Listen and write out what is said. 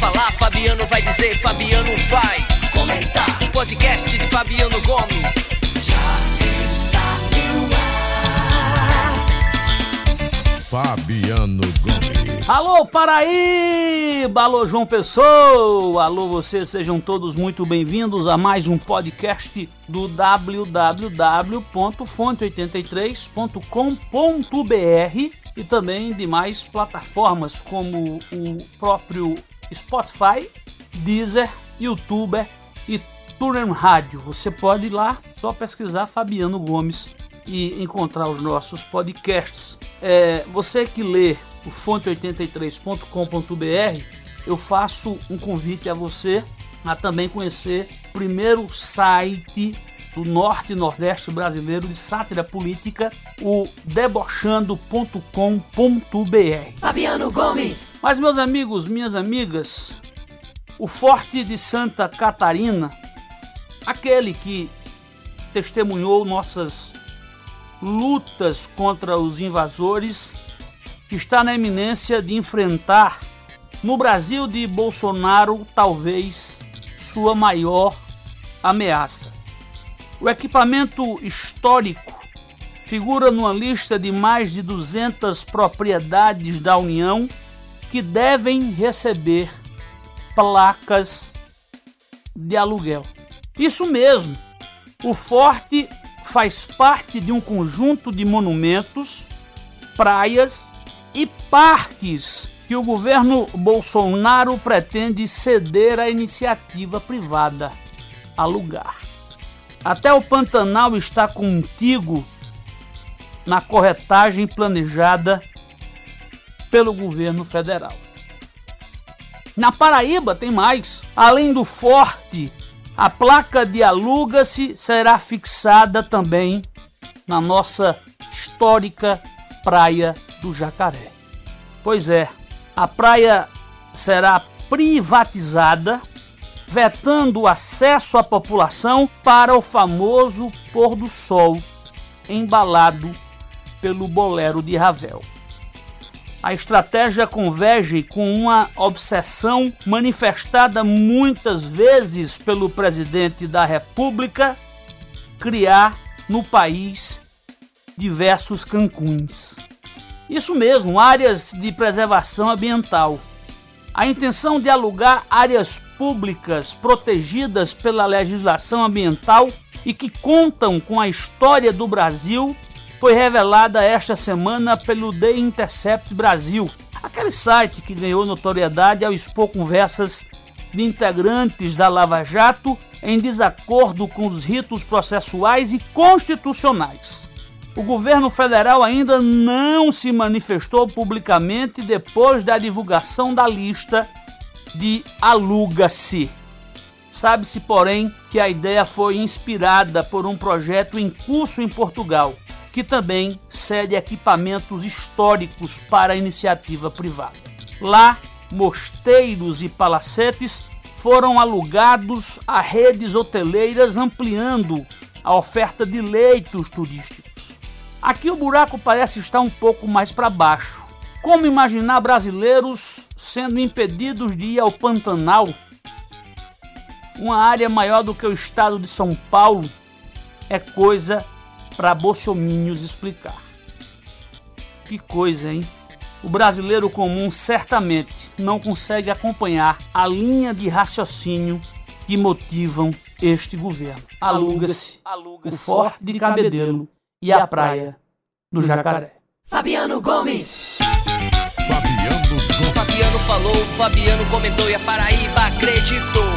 falar, Fabiano vai dizer, Fabiano vai comentar. O podcast de Fabiano Gomes já está no ar. Fabiano Gomes. Alô Paraíba, alô João Pessoa, alô vocês, sejam todos muito bem-vindos a mais um podcast do www.fonte83.com.br e também de mais plataformas como o próprio Spotify, Deezer, YouTuber e Tuner Rádio. Você pode ir lá, só pesquisar Fabiano Gomes e encontrar os nossos podcasts. É, você que lê o fonte83.com.br, eu faço um convite a você a também conhecer o primeiro site do norte e nordeste brasileiro de sátira política, o debochando.com.br. Fabiano Gomes. Mas meus amigos, minhas amigas, o Forte de Santa Catarina, aquele que testemunhou nossas lutas contra os invasores, está na eminência de enfrentar no Brasil de Bolsonaro talvez sua maior ameaça. O equipamento histórico figura numa lista de mais de 200 propriedades da União que devem receber placas de aluguel. Isso mesmo, o forte faz parte de um conjunto de monumentos, praias e parques que o governo Bolsonaro pretende ceder à iniciativa privada alugar. Até o Pantanal está contigo na corretagem planejada pelo governo federal. Na Paraíba tem mais. Além do forte, a placa de aluga-se será fixada também na nossa histórica Praia do Jacaré. Pois é, a praia será privatizada vetando o acesso à população para o famoso pôr do sol, embalado pelo bolero de Ravel. A estratégia converge com uma obsessão manifestada muitas vezes pelo presidente da República criar no país diversos cancuns. Isso mesmo, áreas de preservação ambiental a intenção de alugar áreas públicas protegidas pela legislação ambiental e que contam com a história do Brasil foi revelada esta semana pelo The Intercept Brasil, aquele site que ganhou notoriedade ao expor conversas de integrantes da Lava Jato em desacordo com os ritos processuais e constitucionais. O governo federal ainda não se manifestou publicamente depois da divulgação da lista de aluga-se. Sabe-se, porém, que a ideia foi inspirada por um projeto em curso em Portugal, que também cede equipamentos históricos para iniciativa privada. Lá, mosteiros e palacetes foram alugados a redes hoteleiras, ampliando a oferta de leitos turísticos. Aqui o buraco parece estar um pouco mais para baixo. Como imaginar brasileiros sendo impedidos de ir ao Pantanal, uma área maior do que o estado de São Paulo, é coisa para bolsominions explicar. Que coisa, hein? O brasileiro comum certamente não consegue acompanhar a linha de raciocínio que motivam este governo. Aluga-se o Forte de Cabedelo e a praia do Jacaré. Fabiano Gomes. Fabiano Gomes. Fabiano falou, Fabiano comentou e a Paraíba acreditou.